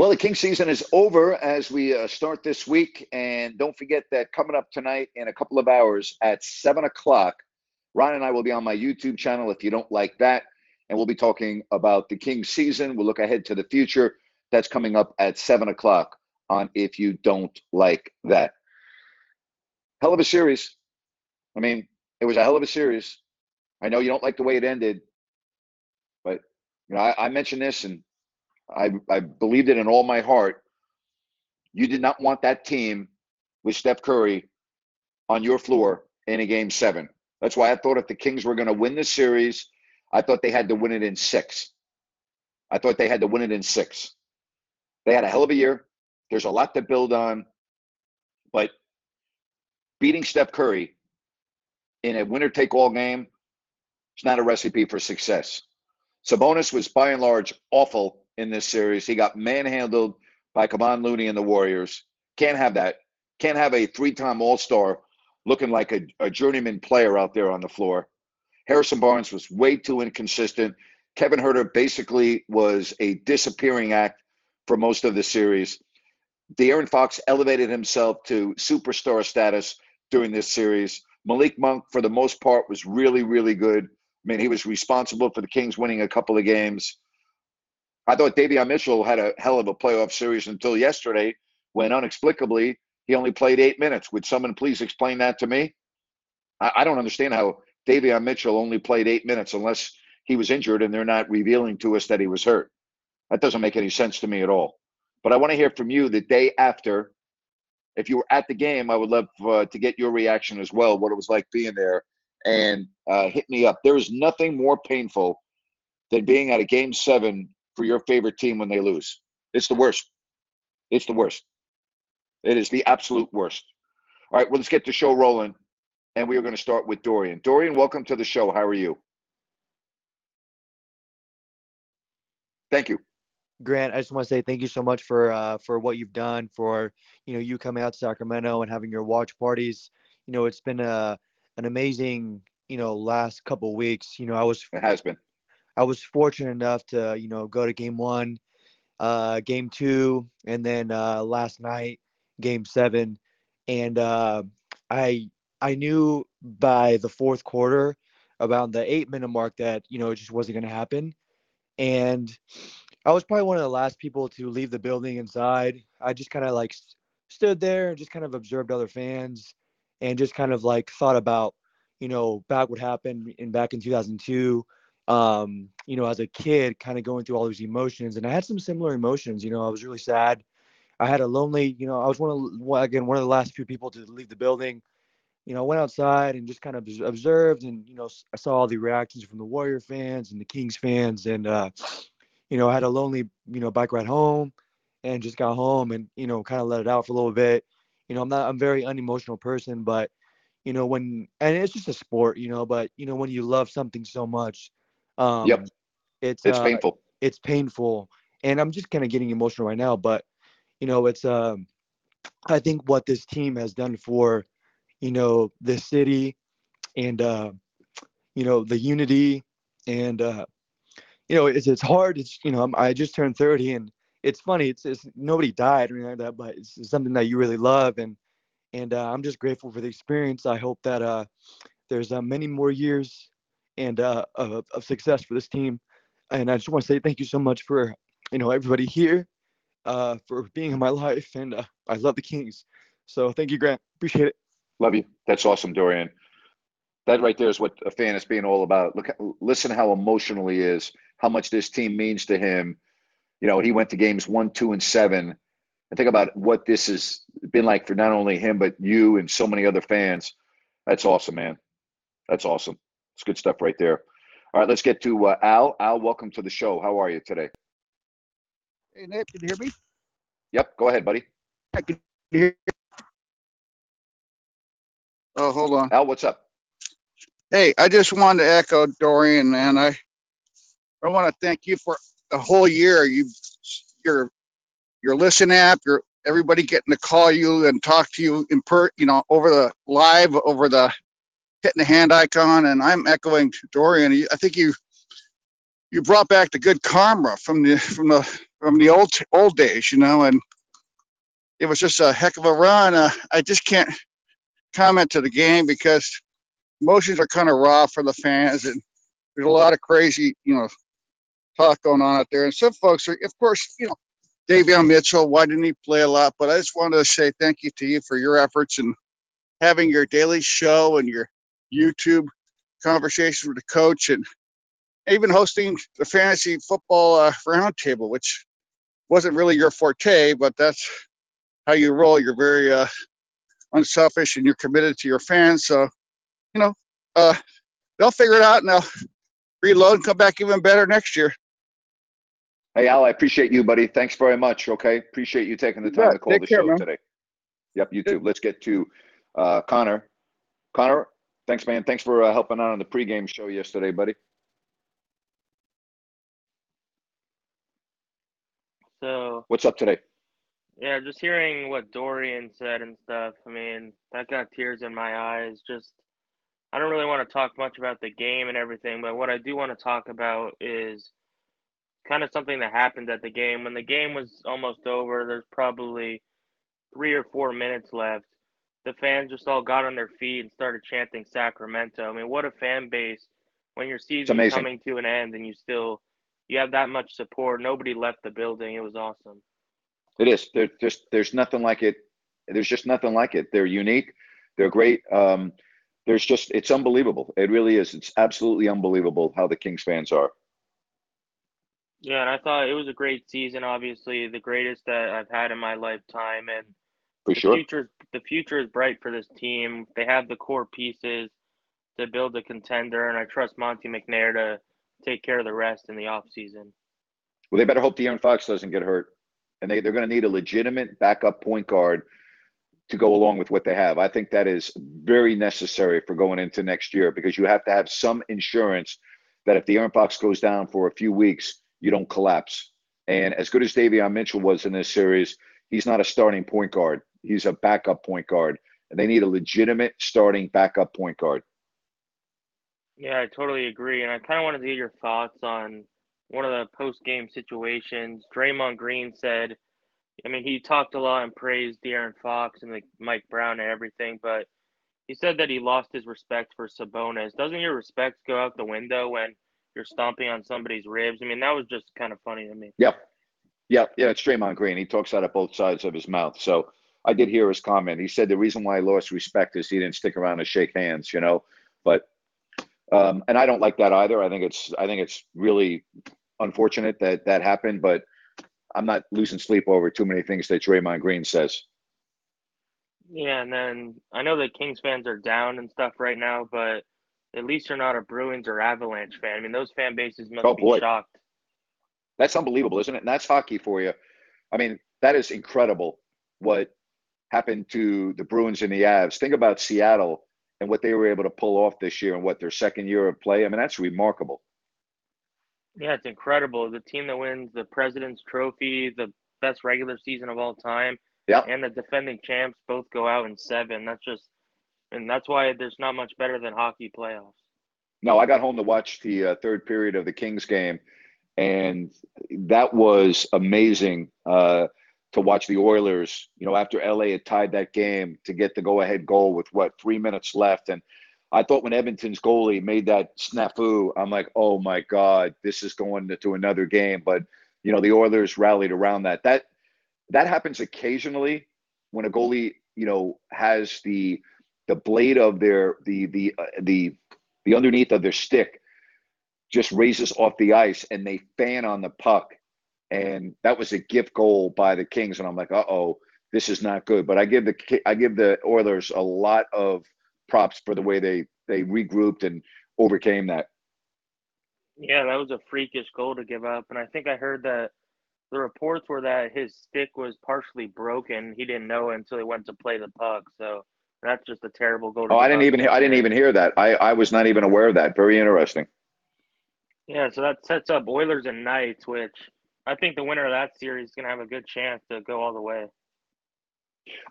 Well, the King season is over as we uh, start this week. And don't forget that coming up tonight in a couple of hours at 7 o'clock, Ryan and I will be on my YouTube channel if you don't like that. And we'll be talking about the King season. We'll look ahead to the future. That's coming up at 7 o'clock on If You Don't Like That. Hell of a series. I mean, it was a hell of a series. I know you don't like the way it ended, but you know, I, I mentioned this and I, I believed it in all my heart. You did not want that team with Steph Curry on your floor in a game seven. That's why I thought if the Kings were going to win the series, I thought they had to win it in six. I thought they had to win it in six. They had a hell of a year. There's a lot to build on. But beating Steph Curry in a winner take all game is not a recipe for success. Sabonis was by and large awful in this series. He got manhandled by Kevon Looney and the Warriors. Can't have that. Can't have a three-time All-Star looking like a, a journeyman player out there on the floor. Harrison Barnes was way too inconsistent. Kevin Huerter basically was a disappearing act for most of the series. De'Aaron Fox elevated himself to superstar status during this series. Malik Monk, for the most part, was really, really good. I mean, he was responsible for the Kings winning a couple of games. I thought Davion Mitchell had a hell of a playoff series until yesterday when inexplicably he only played eight minutes. Would someone please explain that to me? I, I don't understand how Davion Mitchell only played eight minutes unless he was injured and they're not revealing to us that he was hurt. That doesn't make any sense to me at all. But I want to hear from you the day after. If you were at the game, I would love uh, to get your reaction as well, what it was like being there. And uh, hit me up. There is nothing more painful than being at a game seven for your favorite team when they lose. It's the worst. It's the worst. It is the absolute worst. All right, well, let's get the show rolling. And we are going to start with Dorian. Dorian, welcome to the show. How are you? Thank you. Grant, I just want to say thank you so much for uh, for what you've done for you know you coming out to Sacramento and having your watch parties. You know, it's been a an amazing you know last couple weeks. You know, I was it has been I was fortunate enough to, you know, go to game one, uh, game two, and then uh, last night, game seven. And uh, I I knew by the fourth quarter, about the eight minute mark, that you know it just wasn't going to happen. And I was probably one of the last people to leave the building inside. I just kind of like stood there and just kind of observed other fans, and just kind of like thought about, you know, back what happened in back in 2002 um, you know, as a kid, kind of going through all these emotions. And I had some similar emotions. You know, I was really sad. I had a lonely, you know, I was one of, again, one of the last few people to leave the building. You know, I went outside and just kind of observed and, you know, I saw all the reactions from the Warrior fans and the Kings fans. And, uh, you know, I had a lonely, you know, bike ride home and just got home and, you know, kind of let it out for a little bit. You know, I'm not, I'm very unemotional person, but, you know, when, and it's just a sport, you know, but, you know, when you love something so much, um, yep. It's it's uh, painful. It's painful, and I'm just kind of getting emotional right now. But you know, it's um, I think what this team has done for, you know, the city, and uh, you know, the unity, and uh, you know, it's it's hard. It's you know, I just turned 30, and it's funny. It's, it's nobody died or anything like that, but it's something that you really love, and and uh, I'm just grateful for the experience. I hope that uh, there's uh, many more years and uh, of, of success for this team. And I just want to say thank you so much for you know everybody here, uh, for being in my life, and uh, I love the Kings. So thank you, Grant. Appreciate it. Love you. That's awesome, Dorian. That right there is what a fan is being all about. Look, listen how emotional he is, how much this team means to him. You know, he went to games one, two, and seven. And think about what this has been like for not only him, but you and so many other fans. That's awesome, man. That's awesome. It's good stuff right there. All right, let's get to uh, Al. Al, welcome to the show. How are you today? Hey, Nate, can you hear me? Yep, go ahead, buddy. I can hear. Oh, hold on. Al, what's up? Hey, I just wanted to echo Dorian, man. I I want to thank you for the whole year. You, your, your listen app, your everybody getting to call you and talk to you in per, you know, over the live, over the hitting the hand icon, and I'm echoing Dorian. I think you you brought back the good karma from the from the from the old old days, you know, and it was just a heck of a run. Uh, I just can't comment to the game because emotions are kind of raw for the fans, and there's a lot of crazy, you know, talk going on out there. And some folks are, of course, you know, Davion Mitchell, why didn't he play a lot? But I just wanted to say thank you to you for your efforts and having your daily show and your YouTube conversations with the coach and even hosting the fantasy football uh, roundtable, which wasn't really your forte, but that's how you roll. You're very uh, unselfish and you're committed to your fans. So, you know, uh, they'll figure it out and they'll reload and come back even better next year. Hey, Al, I appreciate you, buddy. Thanks very much. Okay. Appreciate you taking the time Yeah, to call the care, show man. today. Yep, you too. Let's get to uh, Connor. Connor, thanks, man. Thanks for uh, helping out on the pregame show yesterday, buddy. So What's up today? yeah, just hearing what Dorian said and stuff. I mean, that got tears in my eyes. Just I don't really want to talk much about the game and everything, but what I do want to talk about is kind of something that happened at the game. When the game was almost over, there's probably three or four minutes left. The fans just all got on their feet and started chanting Sacramento. I mean, what a fan base when your season's coming to an end and you still you have that much support. Nobody left the building. It was awesome. It is. There, just there's nothing like it. There's just nothing like it. They're unique. They're great. Um, there's just it's unbelievable. It really is. It's absolutely unbelievable how the Kings fans are. Yeah, and I thought it was a great season. Obviously, the greatest that I've had in my lifetime, and For the sure. future the future is bright for this team. They have the core pieces to build a contender, and I trust Monte McNair to take care of the rest in the offseason. Well, they better hope De'Aaron Fox doesn't get hurt, and they they're going to need a legitimate backup point guard to go along with what they have. I think that is very necessary for going into next year because you have to have some insurance that if the De'Aaron Fox goes down for a few weeks, you don't collapse. And as good as Davion Mitchell was in this series, he's not a starting point guard. He's a backup point guard, and they need a legitimate starting backup point guard. Yeah, I totally agree, and I kind of wanted to get your thoughts on one of the post-game situations. Draymond Green said, I mean, he talked a lot and praised De'Aaron Fox and like Mike Brown and everything, but he said that he lost his respect for Sabonis. Doesn't your respect go out the window when you're stomping on somebody's ribs? I mean, that was just kind of funny to me. Yep. Yep. Yeah, it's Draymond Green. He talks out of both sides of his mouth. So I did hear his comment. He said the reason why he lost respect is he didn't stick around to shake hands, you know. But um, and I don't like that either. I think it's I think it's really unfortunate that that happened, but I'm not losing sleep over too many things that Draymond Green says. Yeah, and then I know that Kings fans are down and stuff right now, but at least you're not a Bruins or Avalanche fan. I mean, those fan bases must Oh, be boy. shocked. That's unbelievable, isn't it? And that's hockey for you. I mean, that is incredible what happened to the Bruins and the Avs. Think about Seattle and what they were able to pull off this year and what their second year of play. I mean, that's remarkable. Yeah, it's incredible. The team that wins the President's Trophy, the best regular season of all time, Yeah. and the defending champs both go out in seven. That's just, and that's why there's not much better than hockey playoffs. No, I got home to watch the uh, third period of the Kings game, and that was amazing uh, to watch the Oilers. You know, after LA had tied that game to get the go-ahead goal with what three minutes left, and I thought when Edmonton's goalie made that snafu, I'm like, oh my God, this is going to another game. But you know, the Oilers rallied around that. That that happens occasionally when a goalie, you know, has the the blade of their the the uh, the the underneath of their stick just raises off the ice and they fan on the puck. And that was a gift goal by the Kings. And I'm like, uh oh, this is not good. But I give the I give the Oilers a lot of props for the way they they regrouped and overcame that. Yeah, that was a freakish goal to give up. And I think I heard that the reports were that his stick was partially broken. He didn't know until he went to play the puck. So that's just a terrible goal. oh, I didn't even hear, I didn't even hear that. I I was not even aware of that. Very interesting. Yeah, so that sets up Oilers and Knights, which I think the winner of that series is going to have a good chance to go all the way.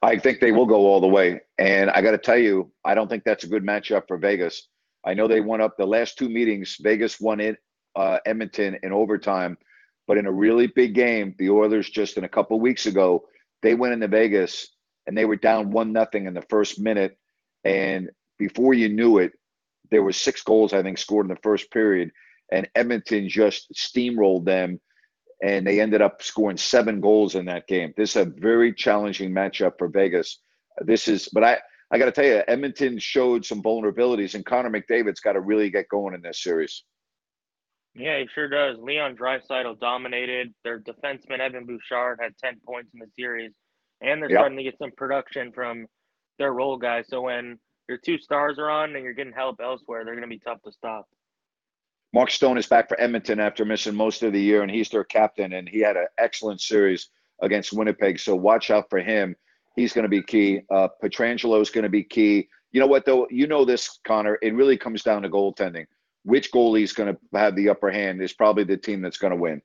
I think they will go all the way. And I got to tell you, I don't think that's a good matchup for Vegas. I know they won up the last two meetings. Vegas won it, uh, Edmonton in overtime, but in a really big game, the Oilers just in a couple weeks ago, they went into Vegas and they were down one nothing in the first minute, and before you knew it, there were six goals I think scored in the first period, and Edmonton just steamrolled them and they ended up scoring seven goals in that game. This is a very challenging matchup for Vegas. Uh, this is, but I, I got to tell you, Edmonton showed some vulnerabilities, and Connor McDavid's got to really get going in this series. Yeah, he sure does. Leon Draisaitl dominated. Their defenseman Evan Bouchard had ten points in the series, and they're yep. starting to get some production from their role guys. So when your two stars are on and you're getting help elsewhere, they're going to be tough to stop. Mark Stone is back for Edmonton after missing most of the year, and he's their captain, and he had an excellent series against Winnipeg. So watch out for him. He's going to be key. Uh, Pietrangelo is going to be key. You know what, though? You know this, Connor. It really comes down to goaltending. Which goalie is going to have the upper hand is probably the team that's going to win.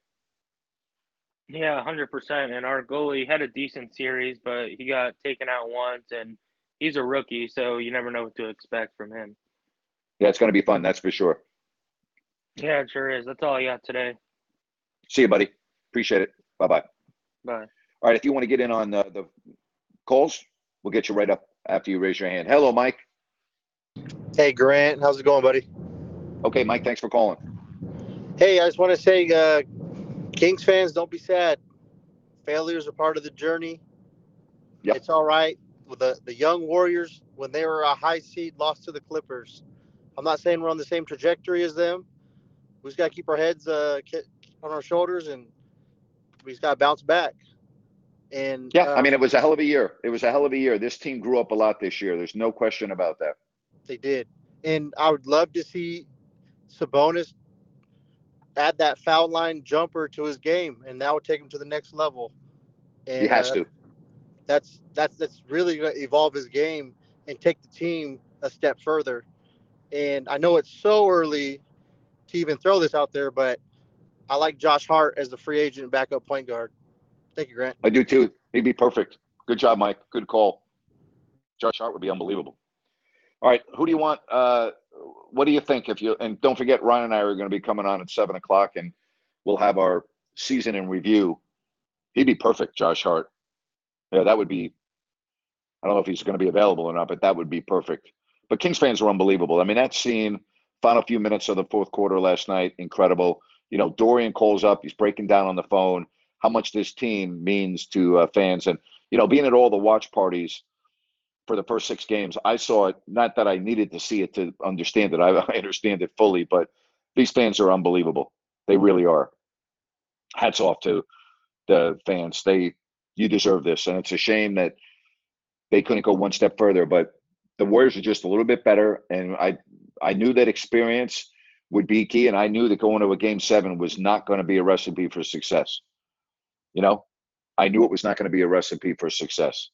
Yeah, 100%. And our goalie had a decent series, but he got taken out once, and he's a rookie, so you never know what to expect from him. Yeah, it's going to be fun, that's for sure. Yeah, it sure is. That's all I got today. See you, buddy. Appreciate it. Bye-bye. Bye. All right, if you want to get in on the, the calls, we'll get you right up after you raise your hand. Hello, Mike. Hey, Grant. How's it going, buddy? Okay, Mike. Thanks for calling. Hey, I just want to say, uh, Kings fans, don't be sad. Failures are part of the journey. Yep. It's all right. With the, the young Warriors, when they were a high seed, lost to the Clippers. I'm not saying we're on the same trajectory as them, we just got to keep our heads uh, on our shoulders and we just got to bounce back. And yeah, uh, I mean, it was a hell of a year. It was a hell of a year. This team grew up a lot this year. There's no question about that. They did, and I would love to see Sabonis add that foul line jumper to his game, and that would take him to the next level. And, he has uh, to. That's that's that's really going to evolve his game and take the team a step further. And I know it's so early to even throw this out there, but I like Josh Hart as the free agent backup point guard. Thank you, Grant. I do too. He'd be perfect. Good job, Mike. Good call. Josh Hart would be unbelievable. All right, who do you want? Uh, what do you think? If you and don't forget, Ryan and I are going to be coming on at seven o'clock, and we'll have our season in review. He'd be perfect, Josh Hart. Yeah, that would be. I don't know if he's going to be available or not, but that would be perfect. But Kings fans are unbelievable. I mean, that scene Final few minutes of the fourth quarter last night, incredible. You know, Dorian calls up, he's breaking down on the phone how much this team means to uh, fans. And, you know, being at all the watch parties for the first six games, I saw it, not that I needed to see it to understand it. I, I understand it fully, but these fans are unbelievable. They really are. Hats off to the fans. They, you deserve this. And it's a shame that they couldn't go one step further, but the Warriors are just a little bit better. And I, I knew that experience would be key, and I knew that going to a game seven was not going to be a recipe for success. You know, I knew it was not going to be a recipe for success.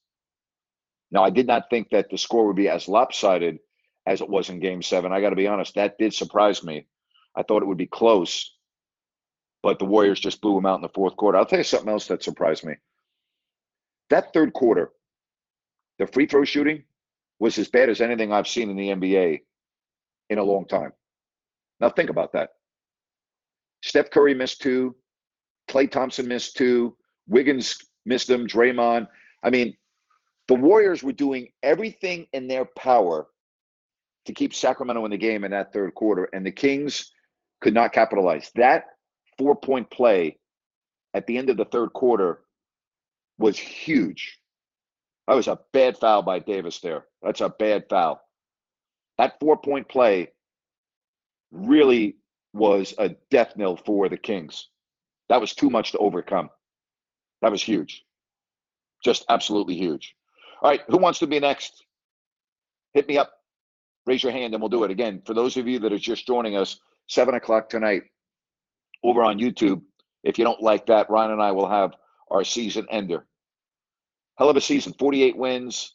Now, I did not think that the score would be as lopsided as it was in game seven. I got to be honest, that did surprise me. I thought it would be close, but the Warriors just blew them out in the fourth quarter. I'll tell you something else that surprised me. That third quarter, the free throw shooting was as bad as anything I've seen in the NBA in a long time. Now think about that. Steph Curry missed two, Klay Thompson missed two, Wiggins missed them, Draymond. I mean, the Warriors were doing everything in their power to keep Sacramento in the game in that third quarter, and the Kings could not capitalize. That four point play at the end of the third quarter was huge. That was a bad foul by Davis there. That's a bad foul. That four point play really mm-hmm. was a death knell for the Kings. That was too much to overcome. That was huge. Just absolutely huge. All right, who wants to be next? Hit me up. Raise your hand and we'll do it. Again, for those of you that are just joining us, 7 o'clock tonight over on YouTube. If you don't like that, Ryan and I will have our season ender. Hell of a season 48 wins,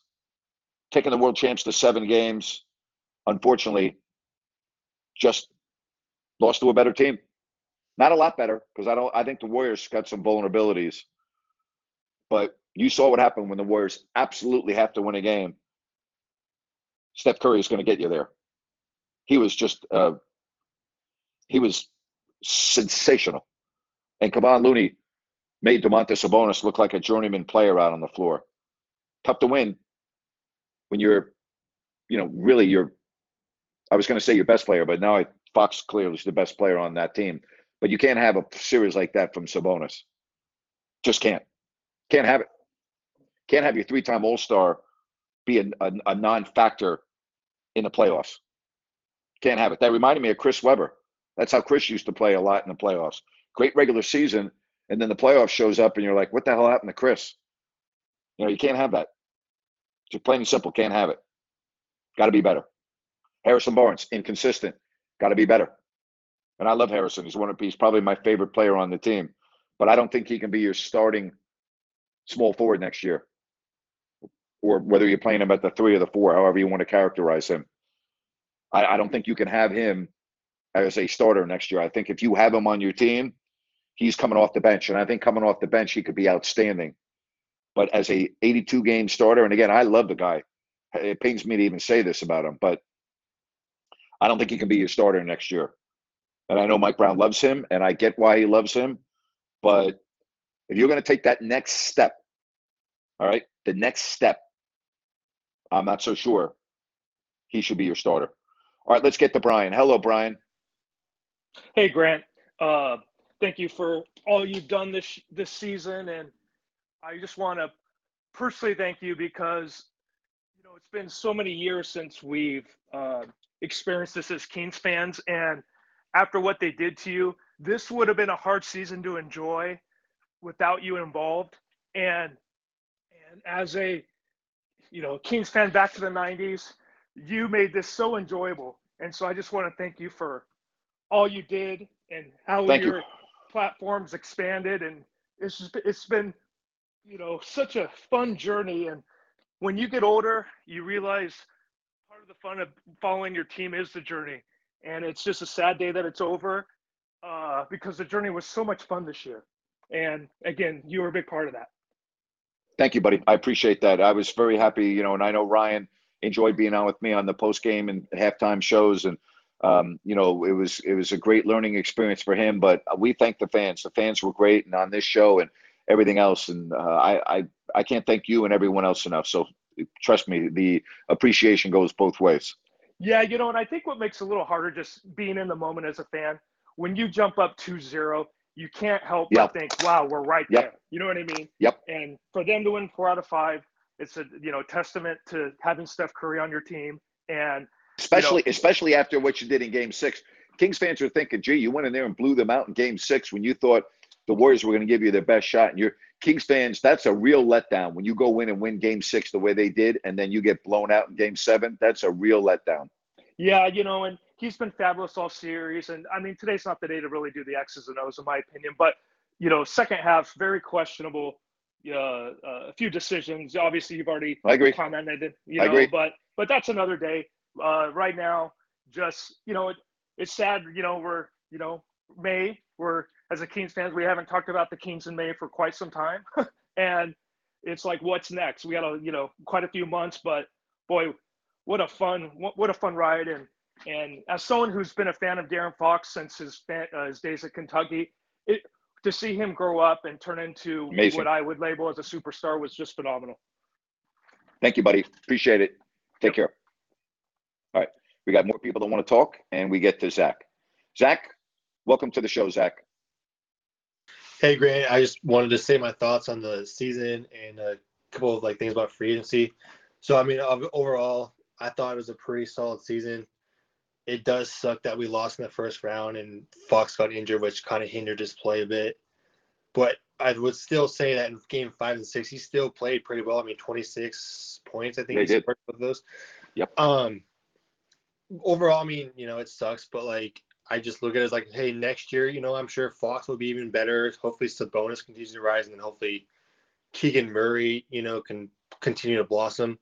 taking the world champs to seven games. Unfortunately, just lost to a better team. Not a lot better because I don't. I think the Warriors got some vulnerabilities, but you saw what happened when the Warriors absolutely have to win a game. Steph Curry is going to get you there. He was just uh, he was sensational, and Kevon Looney made Domantas Sabonis look like a journeyman player out on the floor. Tough to win when you're, you know, really you're. I was going to say your best player, but now I, Fox clearly is the best player on that team. But you can't have a series like that from Sabonis. Just can't. Can't have it. Can't have your three-time All-Star be a, a, a non-factor in the playoffs. Can't have it. That reminded me of Chris Webber. That's how Chris used to play a lot in the playoffs. Great regular season, and then the playoff shows up, and you're like, "What the hell happened to Chris?" You know, you can't have that. Just plain and simple, can't have it. Got to be better. Harrison Barnes, inconsistent. Got to be better. And I love Harrison. He's one of he's probably my favorite player on the team. But I don't think he can be your starting small forward next year. Or whether you're playing him at the three or the four, however you want to characterize him. I, I don't think you can have him as a starter next year. I think if you have him on your team, he's coming off the bench. And I think coming off the bench, he could be outstanding. But as a 82 game starter, and again, I love the guy. It pains me to even say this about him, but I don't think he can be your starter next year. And I know Mike Brown loves him, and I get why he loves him. But if you're going to take that next step, all right, the next step, I'm not so sure he should be your starter. All right, let's get to Brian. Hello, Brian. Hey, Grant. Uh, thank you for all you've done this this season, and I just want to personally thank you because you know it's been so many years since we've uh, experienced this as Kings fans, and after what they did to you, this would have been a hard season to enjoy without you involved. And and as a you know Kings fan back to the '90s, you made this so enjoyable. And so I just want to thank you for all you did and how Thank your you. platforms expanded. And it's just, it's been you know such a fun journey. And when you get older, you realize of the fun of following your team is the journey and it's just a sad day that it's over uh, because the journey was so much fun this year. And again, you were a big part of that. Thank you, buddy. I appreciate that. I was very happy, you know, and I know Ryan enjoyed being on with me on the post game and halftime shows, and um, you know, it was it was a great learning experience for him. But we thank the fans. The fans were great, and on this show and everything else, and uh, I I I can't thank you and everyone else enough. So trust me, the appreciation goes both ways. Yeah, you know, and I think what makes it a little harder just being in the moment as a fan, when you jump up 2-0, you can't help Yep. but think, wow, we're right Yep. there. You know what I mean? Yep. And for them to win four out of five, it's a you know testament to having Steph Curry on your team. And especially especially after what you did in game six kings fans are thinking gee you went in there and blew them out in game six when you thought the warriors were going to give you their best shot and you're kings fans that's a real letdown when you go in and win game six the way they did and then you get blown out in game seven that's a real letdown yeah, you know, and he's been fabulous all series. And I mean, today's not the day to really do the X's and O's, in my opinion. But you know, second half very questionable. Uh, uh, a few decisions. Obviously, you've already I agree. commented. You I agree. but but that's another day. Uh, right now, just you know, it, it's sad. You know, we're you know May. We're as a Kings fans, we haven't talked about the Kings in May for quite some time, and it's like, what's next? We got a you know quite a few months, but boy, what a fun what, what a fun ride. And and as someone who's been a fan of De'Aaron Fox since his fan, uh, his days at Kentucky, it to see him grow up and turn into Amazing. what I would label as a superstar was just phenomenal. thank you buddy. Appreciate it. Take care. All right. We got more people that want to talk and we get to zach. Zach welcome to the show zach Hey Grant, I just wanted to say my thoughts on the season and a couple of like things about free agency. So I mean, overall, I thought it was a pretty solid season. It does suck that we lost in the first round and Fox got injured, which kind of hindered his play a bit. But I would still say that in game five and six, he still played pretty well. I mean, 26 points, I think They he scored with those. Yep. Um, overall, I mean, you know, it sucks, but like, I just look at it as like, hey, next year, you know, I'm sure Fox will be even better. Hopefully, Sabonis continues to rise, and then hopefully, Keegan Murray, you know, can continue to blossom.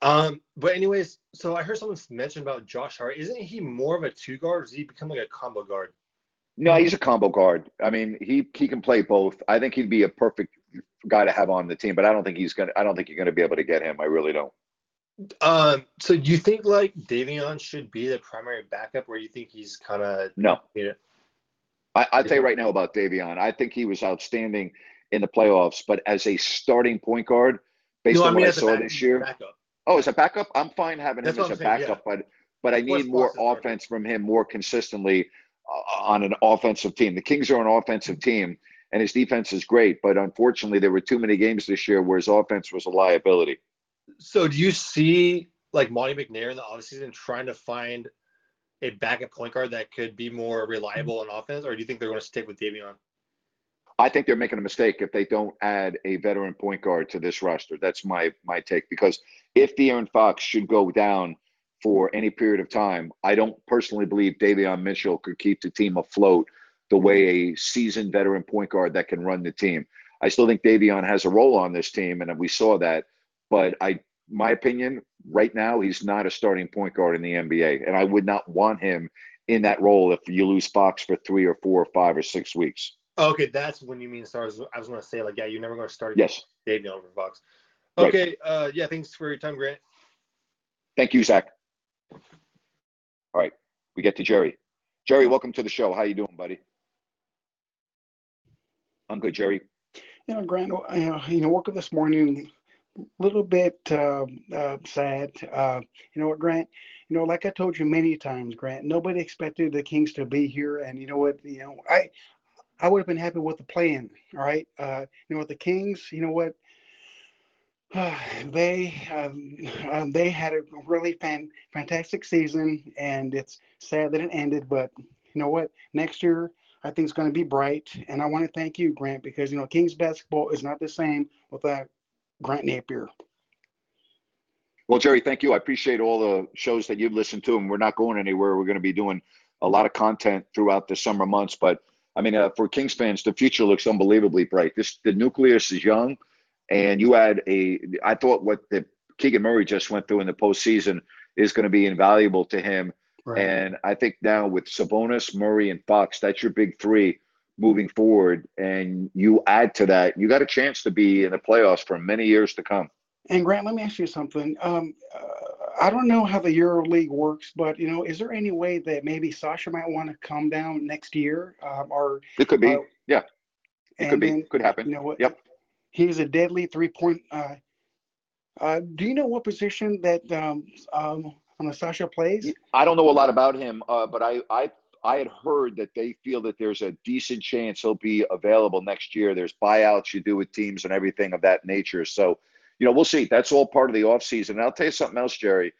Um, but anyways, so I heard someone mention about Josh Hart. Isn't he more of a two guard? Or does he become like a combo guard? No, he's a combo guard. I mean, he he can play both. I think he'd be a perfect guy to have on the team, but I don't think he's gonna. I don't think you're gonna be able to get him. I really don't. Um, so do you think like Davion should be the primary backup, or you think he's kind of No, you know? I, I'll tell you right now about Davion. I think he was outstanding in the playoffs, but as a starting point guard, based No, I on mean what I saw back- this year. backup. Oh, as a backup, I'm fine having That's him as a saying, yeah. backup, but but I need more offense from him more consistently uh, on an offensive team. The Kings are an offensive team, and his defense is great, but unfortunately, there were too many games this year where his offense was a liability. So do you see like Monte McNair in the offseason trying to find a backup point guard that could be more reliable on offense, or do you think they're going to stick with Davion? I think they're making a mistake if they don't add a veteran point guard to this roster. That's my my take because if De'Aaron Fox should go down for any period of time, I don't personally believe Davion Mitchell could keep the team afloat the way a seasoned veteran point guard that can run the team. I still think Davion has a role on this team, and we saw that. But I, my opinion, right now, he's not a starting point guard in the NBA, and I would not want him in that role if you lose Fox for three or four or five or six weeks. Okay, that's when you mean stars. I was going to say like, yeah, you're never going to start Yes. Davion over Fox. Right. Okay, uh, yeah, thanks for your time, Grant. Thank you, Zach. All right, we get to Jerry. Jerry, welcome to the show. How you doing, buddy? I'm good, Jerry. You know, Grant, uh, you know, woke up this morning a little bit uh, uh, sad. Uh, you know what, Grant? You know, like I told you many times, Grant, nobody expected the Kings to be here, and you know what? You know, I I would have been happy with the plan. All right, uh, you know what, the Kings, you know what? they um, um, they had a really fan, fantastic season, and it's sad that it ended. But you know what? Next year, I think it's going to be bright, and I want to thank you, Grant, because you know Kings basketball is not the same without Grant Napear. Well, Jerry, thank you. I appreciate all the shows that you've listened to, and we're not going anywhere. We're going to be doing a lot of content throughout the summer months. But I mean, uh, for Kings fans, the future looks unbelievably bright. This the nucleus is young, and you had a. I thought what the Keegan Murray just went through in the postseason is going to be invaluable to him. And I think now with Sabonis, Murray, and Fox, that's your big three moving forward. And you add to that, you got a chance to be in the playoffs for many years to come. And Grant, let me ask you something. Um, uh, I don't know how the Euro League works, but you know, is there any way that maybe Sasha might want to come down next year, um, or It could be, uh, yeah, it could be, then, could happen. You know what? Yep. He's a deadly three point. Uh, uh, do you know what position that um, um, Sasha plays? I don't know a lot about him, uh, but I, I I had heard that they feel that there's a decent chance he'll be available next year. There's buyouts you do with teams and everything of that nature. So, you know, we'll see. That's all part of the offseason. And I'll tell you something else, Jerry.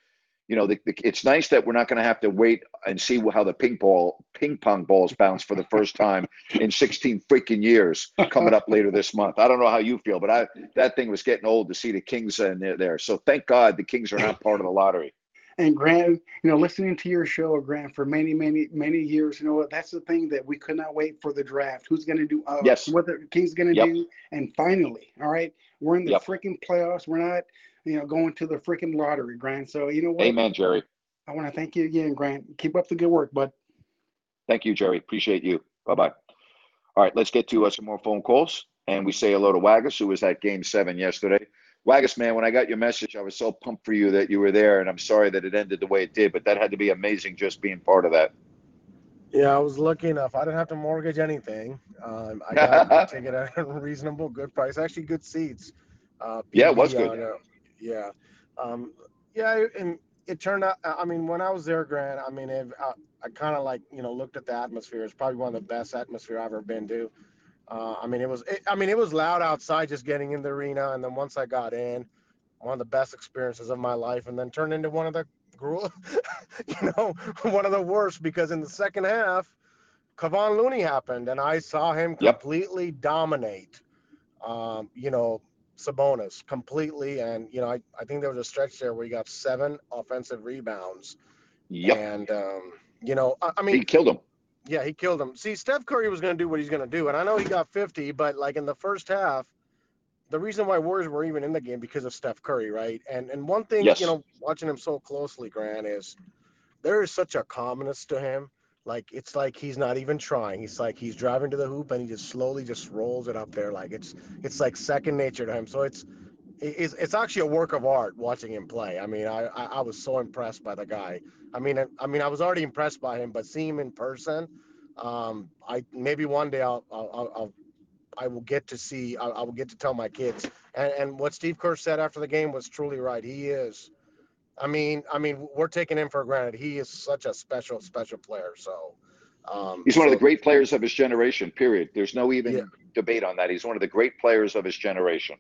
You know, the, the, it's nice that we're not going to have to wait and see how the ping ball, ping pong balls bounce for the first time in 16 freaking years coming up later this month. I don't know how you feel, but I that thing was getting old to see the Kings in there. there. So thank God the Kings are not part of the lottery. And Grant, you know, listening to your show, Grant, for many, many, many years, you know what? That's the thing that we could not wait for the draft. Who's going to do? Uh, Yes. What the Kings going to Yep. do? And finally, all right, we're in the Yep. freaking playoffs. We're not, you know, going to the freaking lottery, Grant. So you know what? Amen, Jerry. I want to thank you again, Grant. Keep up the good work, bud. Thank you, Jerry. Appreciate you. Bye bye. All right, let's get to uh, some more phone calls. And we say hello to Waggis, who was at game seven yesterday. Waggis, man, when I got your message, I was so pumped for you that you were there. And I'm sorry that it ended the way it did, but that had to be amazing just being part of that. Yeah, I was lucky enough. I didn't have to mortgage anything. Um, I got a ticket at a reasonable, good price. Actually, good seats. Uh, Yeah, it was good. on yeah, um, yeah, and it turned out. I mean, when I was there, Grant, I mean, it, I, I kind of like you know looked at the atmosphere. It's probably one of the best atmosphere I've ever been to. Uh, I mean, it was. It, I mean, it was loud outside just getting in the arena, and then once I got in, one of the best experiences of my life, and then turned into one of the, you know, one of the worst because in the second half, Kevon Looney happened, and I saw him Yep. completely dominate. Um, you know, Sabonis completely, and you know, I, I think there was a stretch there where he got seven offensive rebounds, Yep. and um, you know, I, I mean, He killed him. Yeah, he killed him. See, Steph Curry was going to do what he's going to do, and I know he got 50, but like in the first half, the reason why Warriors were even in the game because of Steph Curry, right? And and one thing, Yes. you know, watching him so closely, Grant, is there is such a calmness to him. Like it's like he's not even trying. He's like he's driving to the hoop and he just slowly just rolls it up there. Like it's it's like second nature to him. So it's it's, it's actually a work of art watching him play. I mean, I, I was so impressed by the guy. I mean, I, I mean, I was already impressed by him, but seeing him in person, um, I maybe one day I'll I'll, I'll, I'll I will get to see. I, I will get to tell my kids. And and what Steve Kerr said after the game was truly right. He is. I mean, I mean, we're taking him for granted. He is such a special, special player. So. Um, He's one of the great players of his generation, period. There's no even Yeah. debate on that. He's one of the great players of his generation.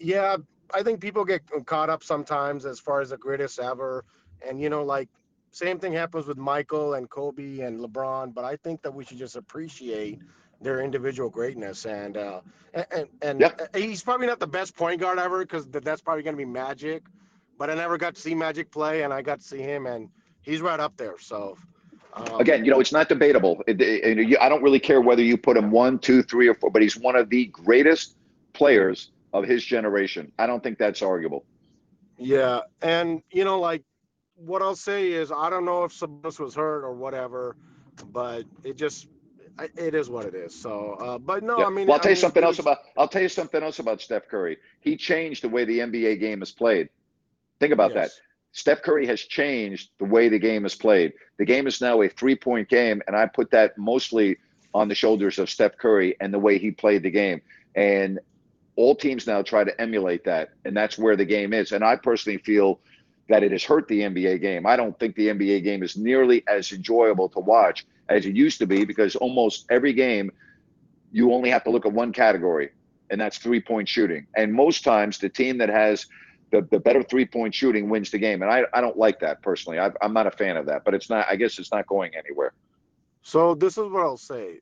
Yeah, I think people get caught up sometimes as far as the greatest ever, and you know, like same thing happens with Michael and Kobe and LeBron. But I think that we should just appreciate their individual greatness, and uh, and and, he's probably not the best point guard ever because that's probably going to be Magic. But I never got to see Magic play, and I got to see him, and he's right up there. So. Um, Again, you know, it's not debatable. It, it- it- I don't really care whether you put him one, two, three, or four, but he's one of the greatest players of his generation. I don't think that's arguable. Yeah, and you know, like what I'll say is, I don't know if Sabonis was hurt or whatever, but it just it is what it is. So, uh, but no, Yeah. I mean, well, I'll tell you mean, something else about. I'll tell you something else about Steph Curry. He changed the way the NBA game is played. Think about that. Steph Curry has changed the way the game is played. The game is now a three-point game, and I put that mostly on the shoulders of Steph Curry and the way he played the game. And all teams now try to emulate that, and that's where the game is. And I personally feel that it has hurt the NBA game. I don't think the NBA game is nearly as enjoyable to watch as it used to be because almost every game you only have to look at one category, and that's three point shooting. And most times, the team that has the, the better three point shooting wins the game. And I, I don't like that personally. I, I'm not a fan of that, but it's not, I guess it's not going anywhere. So this is what I'll say.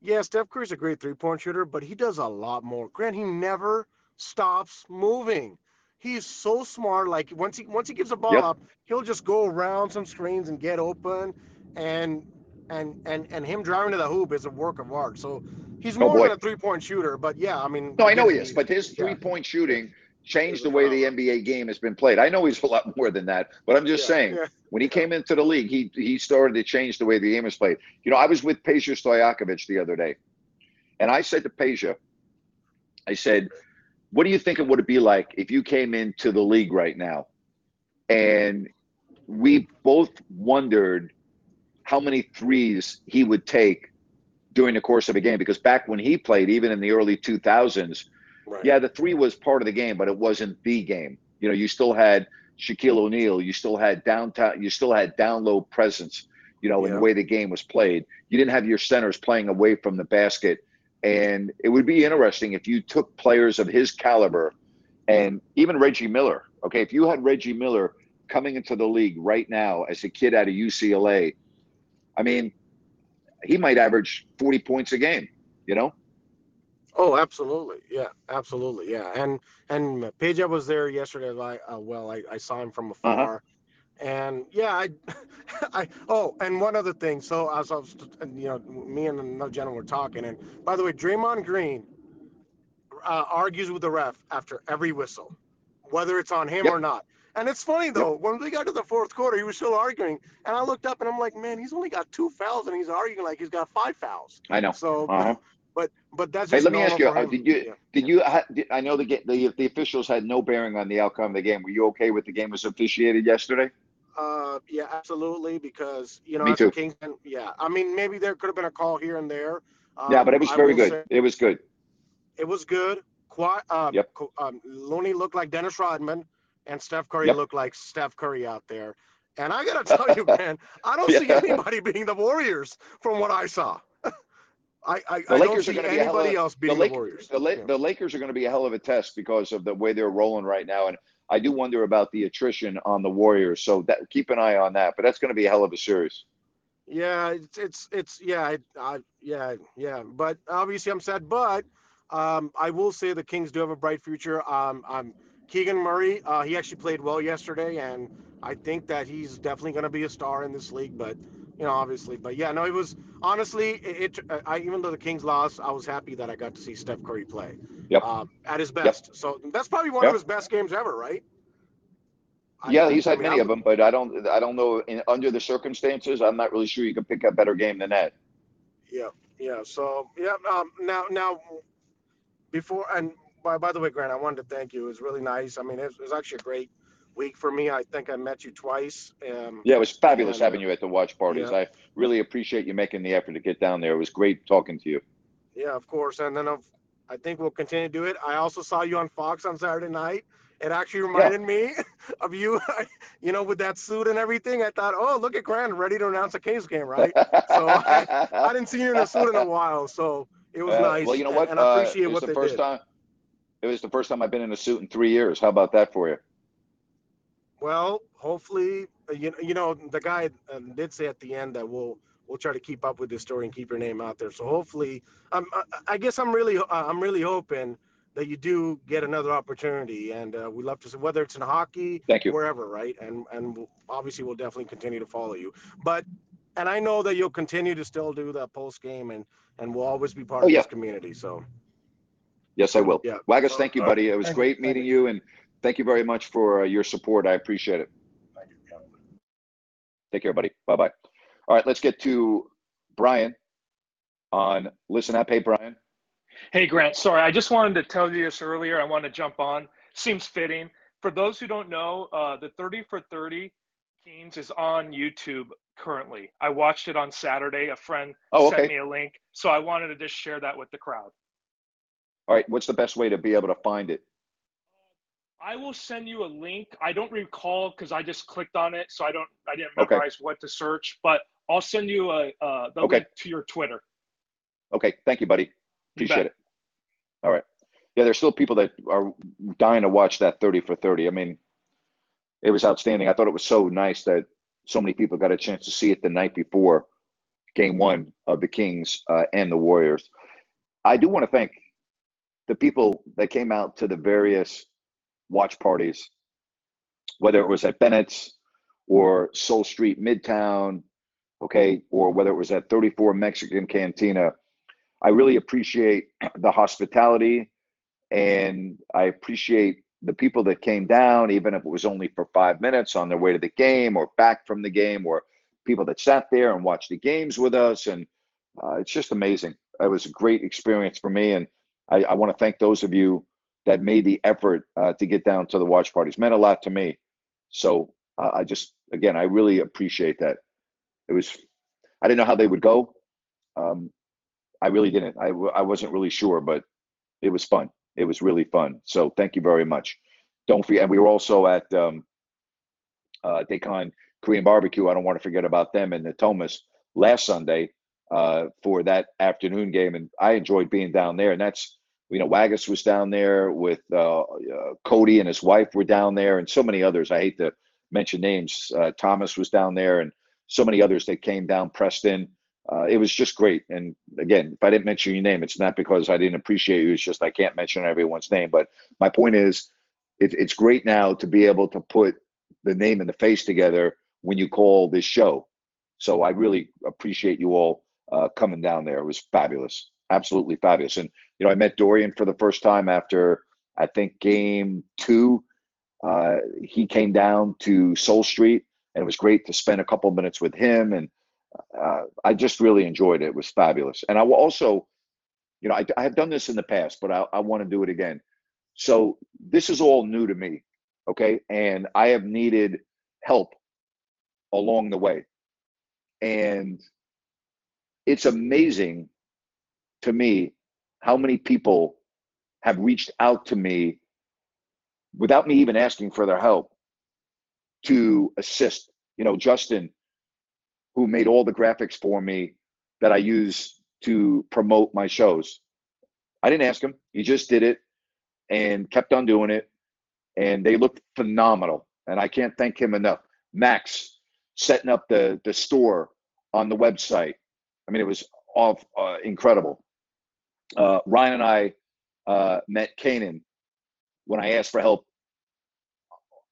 Yeah, Steph Curry's a great three-point shooter, but he does a lot more. Grant, he never stops moving. He's so smart. Like once he once he gives a ball Yep. up, he'll just go around some screens and get open. And and and and him driving to the hoop is a work of art. So he's Oh, more boy. than a three-point shooter. But yeah, I mean. No, I know he is, but his yeah. three point shooting changed the way the. NBA game has been played. I know he's a lot more than that, but I'm just Yeah, saying yeah. When he came into the league, he he started to change the way the game is played. You know, I was with Peja Stojakovic the other day, and I said to Peja, I said, "What do you think it would be like if you came into the league right now?" And we both wondered how many threes he would take during the course of a game because back when he played, even in the early 2000s, Right. yeah, the three was part of the game, but it wasn't the game. You know, you still had Shaquille O'Neal, you still had downtown, you still had down low presence. You know, in the way the game was played, you didn't have your centers playing away from the basket, and it would be interesting if you took players of his caliber, and even Reggie Miller. Okay, if you had Reggie Miller coming into the league right now as a kid out of UCLA, I mean, he might average 40 points a game. You know, Oh, absolutely. Yeah, absolutely. Yeah, and and Peja was there yesterday. Like, uh, well, I, I saw him from Uh-huh. afar, and yeah, I, I. Oh, and one other thing. So as I was, you know, me and another gentleman were talking, and by the way, Draymond Green uh, argues with the ref after every whistle, whether it's on him Yep. or not. And it's funny though, when we got to the fourth quarter, he was still arguing, and I looked up and I'm like, man, he's only got two fouls, and he's arguing like he's got five fouls. I know. So, Uh-huh. But but that's Hey, let me ask you: uh. Did you Yeah. did you ha- did, I know the the the officials had no bearing on the outcome of the game. Were you okay with the game was officiated yesterday? Uh, yeah, absolutely. Because you know, Me too. Kingsman, yeah. I mean, maybe there could have been a call here and there. Um, yeah, but it was very good. say It was good. it was good. Quite. um, Yep. um, Looney looked like Dennis Rodman, and Steph Curry Yep. looked like Steph Curry out there. And I gotta tell you, man, I don't see anybody being the Warriors from what I saw. I I, The I don't Lakers are see going to be a anybody of else the, beating the, Lake, Warriors. the, La- Yeah. the Lakers are going to be a hell of a test because of the way they're rolling right now, and I do wonder about the attrition on the Warriors. So that keep an eye on that. But that's going to be a hell of a series. Yeah, it's it's it's yeah, I, I, yeah, yeah. But obviously, I'm sad. But um, I will say the Kings do have a bright future. Um, um, Keegan Murray, uh, he actually played well yesterday, and I think that he's definitely going to be a star in this league. But you know, obviously, but yeah, no, it was honestly, it. it I even though the Kings lost, I was happy that I got to see Steph Curry play Yep. um, at his Yep. best. So that's probably one Yep. of his best games ever, right? I- Yeah, I- he's I had mean, many I of them, but I don't. I don't know. In, under the circumstances, I'm not really sure you can pick a better game than that. Yeah, yeah. So yeah, um, now now before and by by the way, Grant, I wanted to thank you. It was really nice. I mean, it was, it was actually a great week for me. I think I met you twice. Um, Yeah, it was fabulous And, uh, having you at the watch parties. yeah. I really appreciate you making the effort to get down there. It was great talking to you. yeah, of course. And then of, I think we'll continue to do it. I also saw you on Fox on Saturday night. It actually reminded me of you, you know, with that suit and everything. I thought, oh, look at Grant ready to announce a Kings game, right? So I, I didn't see you in a suit in a while, so it was Uh, nice. Well, you know what? And I Uh, appreciate it was what the they first did. time. It was the first time I've been in a suit in three years. How about that for you? Well, hopefully, uh, you, you know, the guy um, did say at the end that we'll we'll try to keep up with this story and keep your name out there. So hopefully, um, I, I guess I'm really uh, I'm really hoping that you do get another opportunity, and uh, we love to see whether it's in hockey, Thank you. wherever, right? And and we'll, obviously we'll definitely continue to follow you. But and I know that you'll continue to still do the post game, and and we'll always be part Oh, of yeah. this community. So Yes, I will. Yeah. Waggis, So, thank you, buddy. It was great meeting you, and thank you very much for uh, your support. I appreciate it. Take care, buddy. Bye bye. All right, let's get to Brian on Listen Up. Hey, Brian. Hey, Grant. Sorry, I just wanted to tell you this earlier. I want to jump on. Seems fitting. For those who don't know, uh, the 30 for 30 Kings is on YouTube currently. I watched it on Saturday. A friend Oh, sent me a link. So I wanted to just share that with the crowd. All right, what's the best way to be able to find it? I will send you a link. I don't recall because I just clicked on it, so I don't. I didn't Okay. what to search, but I'll send you a uh, the Okay. link to your Twitter. Okay, thank you, buddy. Appreciate bet. it. All right. Yeah, there's still people that are dying to watch that 30 for 30. I mean, it was outstanding. I thought it was so nice that so many people got a chance to see it the night before game one of the Kings uh, and the Warriors. I do want to thank the people that came out to the various watch parties, whether it was at Bennett's or Soul Street Midtown, okay, or whether it was at 34 Mexican Cantina. I really appreciate the hospitality and I appreciate the people that came down, even if it was only for five minutes on their way to the game or back from the game, or people that sat there and watched the games with us. And uh, it's just amazing. It was a great experience for me. And I, I want to thank those of you that made the effort uh, to get down to the watch parties. meant a lot to me. So uh, I just, again, I really appreciate that. It was, I didn't know how they would go. Um, I really didn't. I, I wasn't really sure, but it was fun. It was really fun. So thank you very much. Don't forget, and we were also at um, uh, Dakan Korean Barbecue. I don't want to forget about them and the Thomas last Sunday uh, for that afternoon game, and I enjoyed being down there. And that's you know Waggis was down there with uh, uh, Cody and his wife were down there, and so many others. I hate to mention names. Uh, Thomas was down there, and so many others that came down. Preston. Uh, it was just great. And again, if I didn't mention your name, it's not because I didn't appreciate you. It's just I can't mention everyone's name. But my point is, it, it's great now to be able to put the name and the face together when you call this show. So I really appreciate you all uh, coming down there. It was fabulous, absolutely fabulous. And you know, I met Dorian for the first time after I think game two. Uh, he came down to Soul Street, and it was great to spend a couple minutes with him. And uh, I just really enjoyed it. It was fabulous. And I will also, you know, I, I have done this in the past, but I, I want to do it again. So this is all new to me, okay? And I have needed help along the way. And it's amazing to me how many people have reached out to me without me even asking for their help to assist. You know, Justin, who made all the graphics for me that I use to promote my shows. I didn't ask him. He just did it and kept on doing it. And they looked phenomenal. And I can't thank him enough. Max setting up the, the store on the website. I mean, it was all uh, incredible. Uh, Ryan and I uh, met Kanan when I asked for help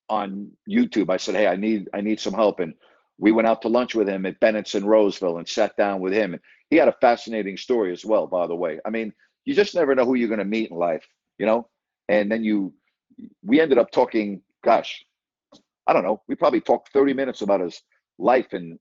on YouTube. I said, "Hey, I need I need some help," and we went out to lunch with him at Bennett's in Roseville and sat down with him. And he had a fascinating story as well, by the way. I mean, you just never know who you're going to meet in life, you know. And then you, we ended up talking. Gosh, I don't know. We probably talked 30 minutes about his life and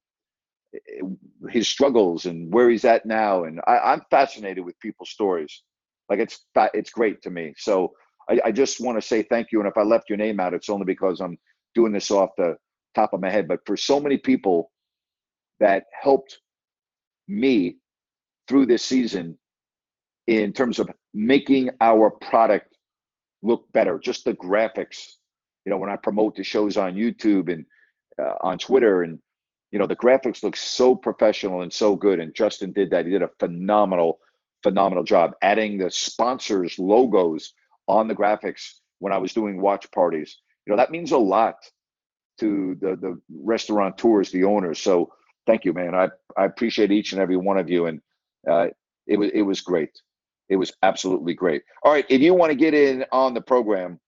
his struggles and where he's at now. And I, I'm fascinated with people's stories. Like it's it's great to me. So I, I just want to say thank you. And if I left your name out, it's only because I'm doing this off the top of my head. But for so many people that helped me through this season in terms of making our product look better, just the graphics. You know, when I promote the shows on YouTube and uh, on Twitter, and you know, the graphics look so professional and so good. And Justin did that. He did a phenomenal, phenomenal job adding the sponsors' logos on the graphics when I was doing watch parties. You know, that means a lot to the the restaurateurs, the owners. So thank you, man. I I appreciate each and every one of you, and uh, it was it was great. It was absolutely great. All right, if you want to get in on the program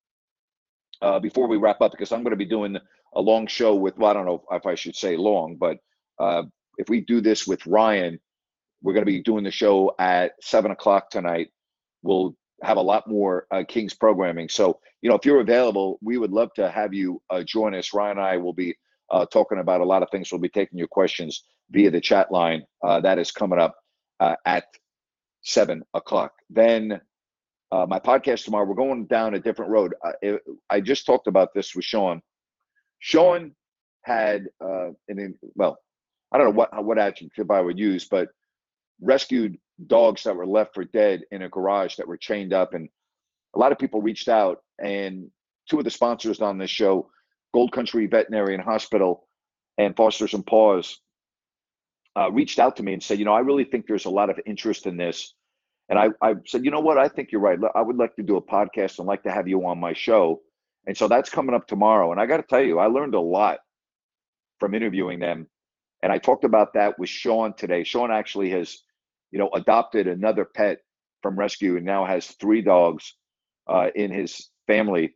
uh, before we wrap up, because I'm going to be doing a long show with well, I don't know if I should say long, but uh, if we do this with Ryan, we're going to be doing the show at seven o'clock tonight. We'll have a lot more uh, Kings programming. So, you know, if you're available, we would love to have you uh, join us. Ryan and I will be uh, talking about a lot of things. We'll be taking your questions via the chat line. Uh, that is coming up uh, at seven o'clock. Then uh, my podcast tomorrow, we're going down a different road. It, I just talked about this with Sean. Sean had, uh, an, well, I don't know what what adjective I would use, but rescued dogs that were left for dead in a garage that were chained up. And a lot of people reached out, and two of the sponsors on this show, Gold Country Veterinarian Hospital and Fosters and Paws, uh, reached out to me and said, you know, I really think there's a lot of interest in this. And I, I said, you know what? I think you're right. I would like to do a podcast and like to have you on my show. And so that's coming up tomorrow. And I got to tell you, I learned a lot from interviewing them. And I talked about that with Sean today. Sean actually has you know, adopted another pet from rescue and now has three dogs uh, in his family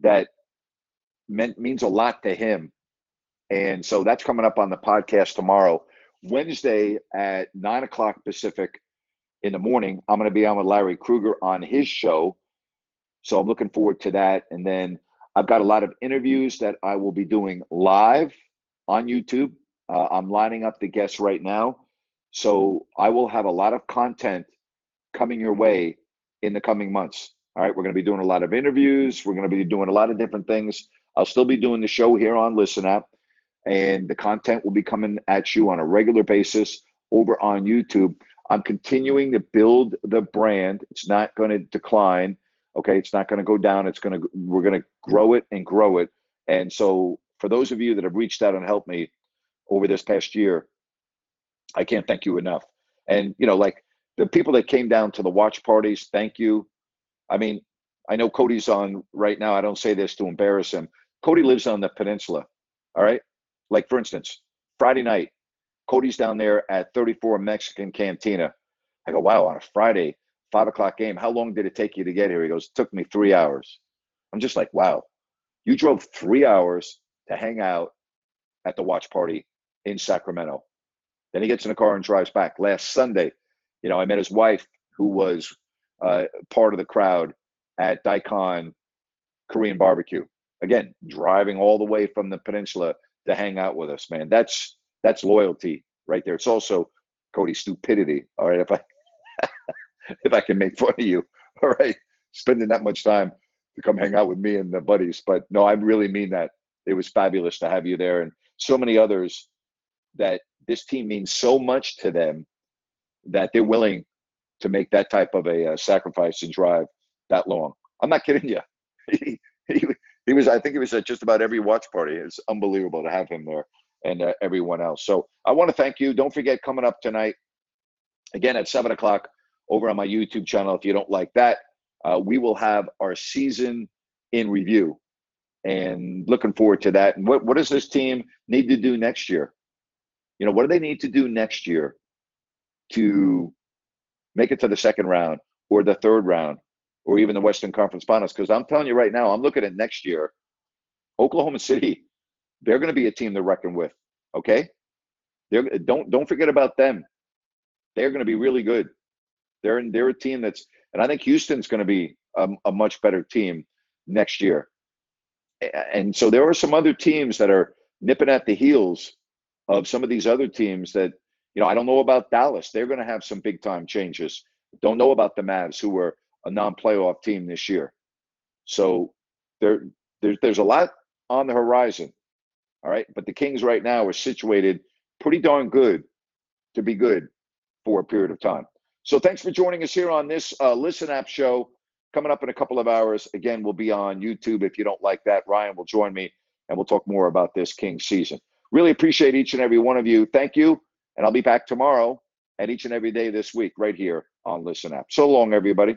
that meant means a lot to him. And so that's coming up on the podcast tomorrow. Wednesday at nine o'clock Pacific in the morning, I'm going to be on with Larry Krueger on his show. So I'm looking forward to that. And then I've got a lot of interviews that I will be doing live on YouTube. Uh, I'm lining up the guests right now. So I will have a lot of content coming your way in the coming months. All right, we're going to be doing a lot of interviews. We're going to be doing a lot of different things. I'll still be doing the show here on Listen App, and the content will be coming at you on a regular basis over on YouTube. I'm continuing to build the brand. It's not going to decline. Okay, it's not going to go down. It's going to we're going to grow it and grow it. And so, for those of you that have reached out and helped me over this past year, I can't thank you enough. And you know, like the people that came down to the watch parties, thank you. I mean, I know Cody's on right now. I don't say this to embarrass him. Cody lives on the peninsula. All right. Like for instance, Friday night, Cody's down there at 34 Mexican Cantina. I go, wow, on a Friday, five o'clock game. How long did it take you to get here? He goes, took me three hours. I'm just like, wow, you drove three hours to hang out at the watch party in Sacramento. Then he gets in the car and drives back. Last Sunday, you know, I met his wife, who was uh, part of the crowd at Daikon Korean barbecue. Again, driving all the way from the peninsula to hang out with us, man. That's that's loyalty right there. It's also Cody stupidity. All right, if I if I can make fun of you, all right, spending that much time to come hang out with me and the buddies. But no, I really mean that. It was fabulous to have you there, and so many others that this team means so much to them that they're willing to make that type of a uh, sacrifice and drive that long. I'm not kidding you. he, he, he was, I think he was at just about every watch party. It's unbelievable to have him there and uh, everyone else. So I want to thank you. Don't forget coming up tonight again at seven o'clock over on my YouTube channel. If you don't like that, uh, we will have our season in review and looking forward to that. And what, what does this team need to do next year? You know, what do they need to do next year to make it to the second round or the third round or even the Western Conference Finals? Because I'm telling you right now, I'm looking at next year. Oklahoma City, they're going to be a team to reckon with. Okay, they're don't don't forget about them. They're going to be really good. They're they're a team that's, and I think Houston's going to be a, a much better team next year. And so there are some other teams that are nipping at the heels of some of these other teams that, you know, I don't know about Dallas. They're going to have some big time changes. Don't know about the Mavs, who were a non playoff team this year. So there, there, there's a lot on the horizon. All right. But the Kings right now are situated pretty darn good to be good for a period of time. So thanks for joining us here on this uh, Listen App show coming up in a couple of hours. Again, we'll be on YouTube. If you don't like that, Ryan will join me and we'll talk more about this King season. Really appreciate each and every one of you. Thank you. And I'll be back tomorrow and each and every day this week right here on Listen App. So long, everybody.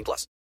plus.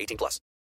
18 plus.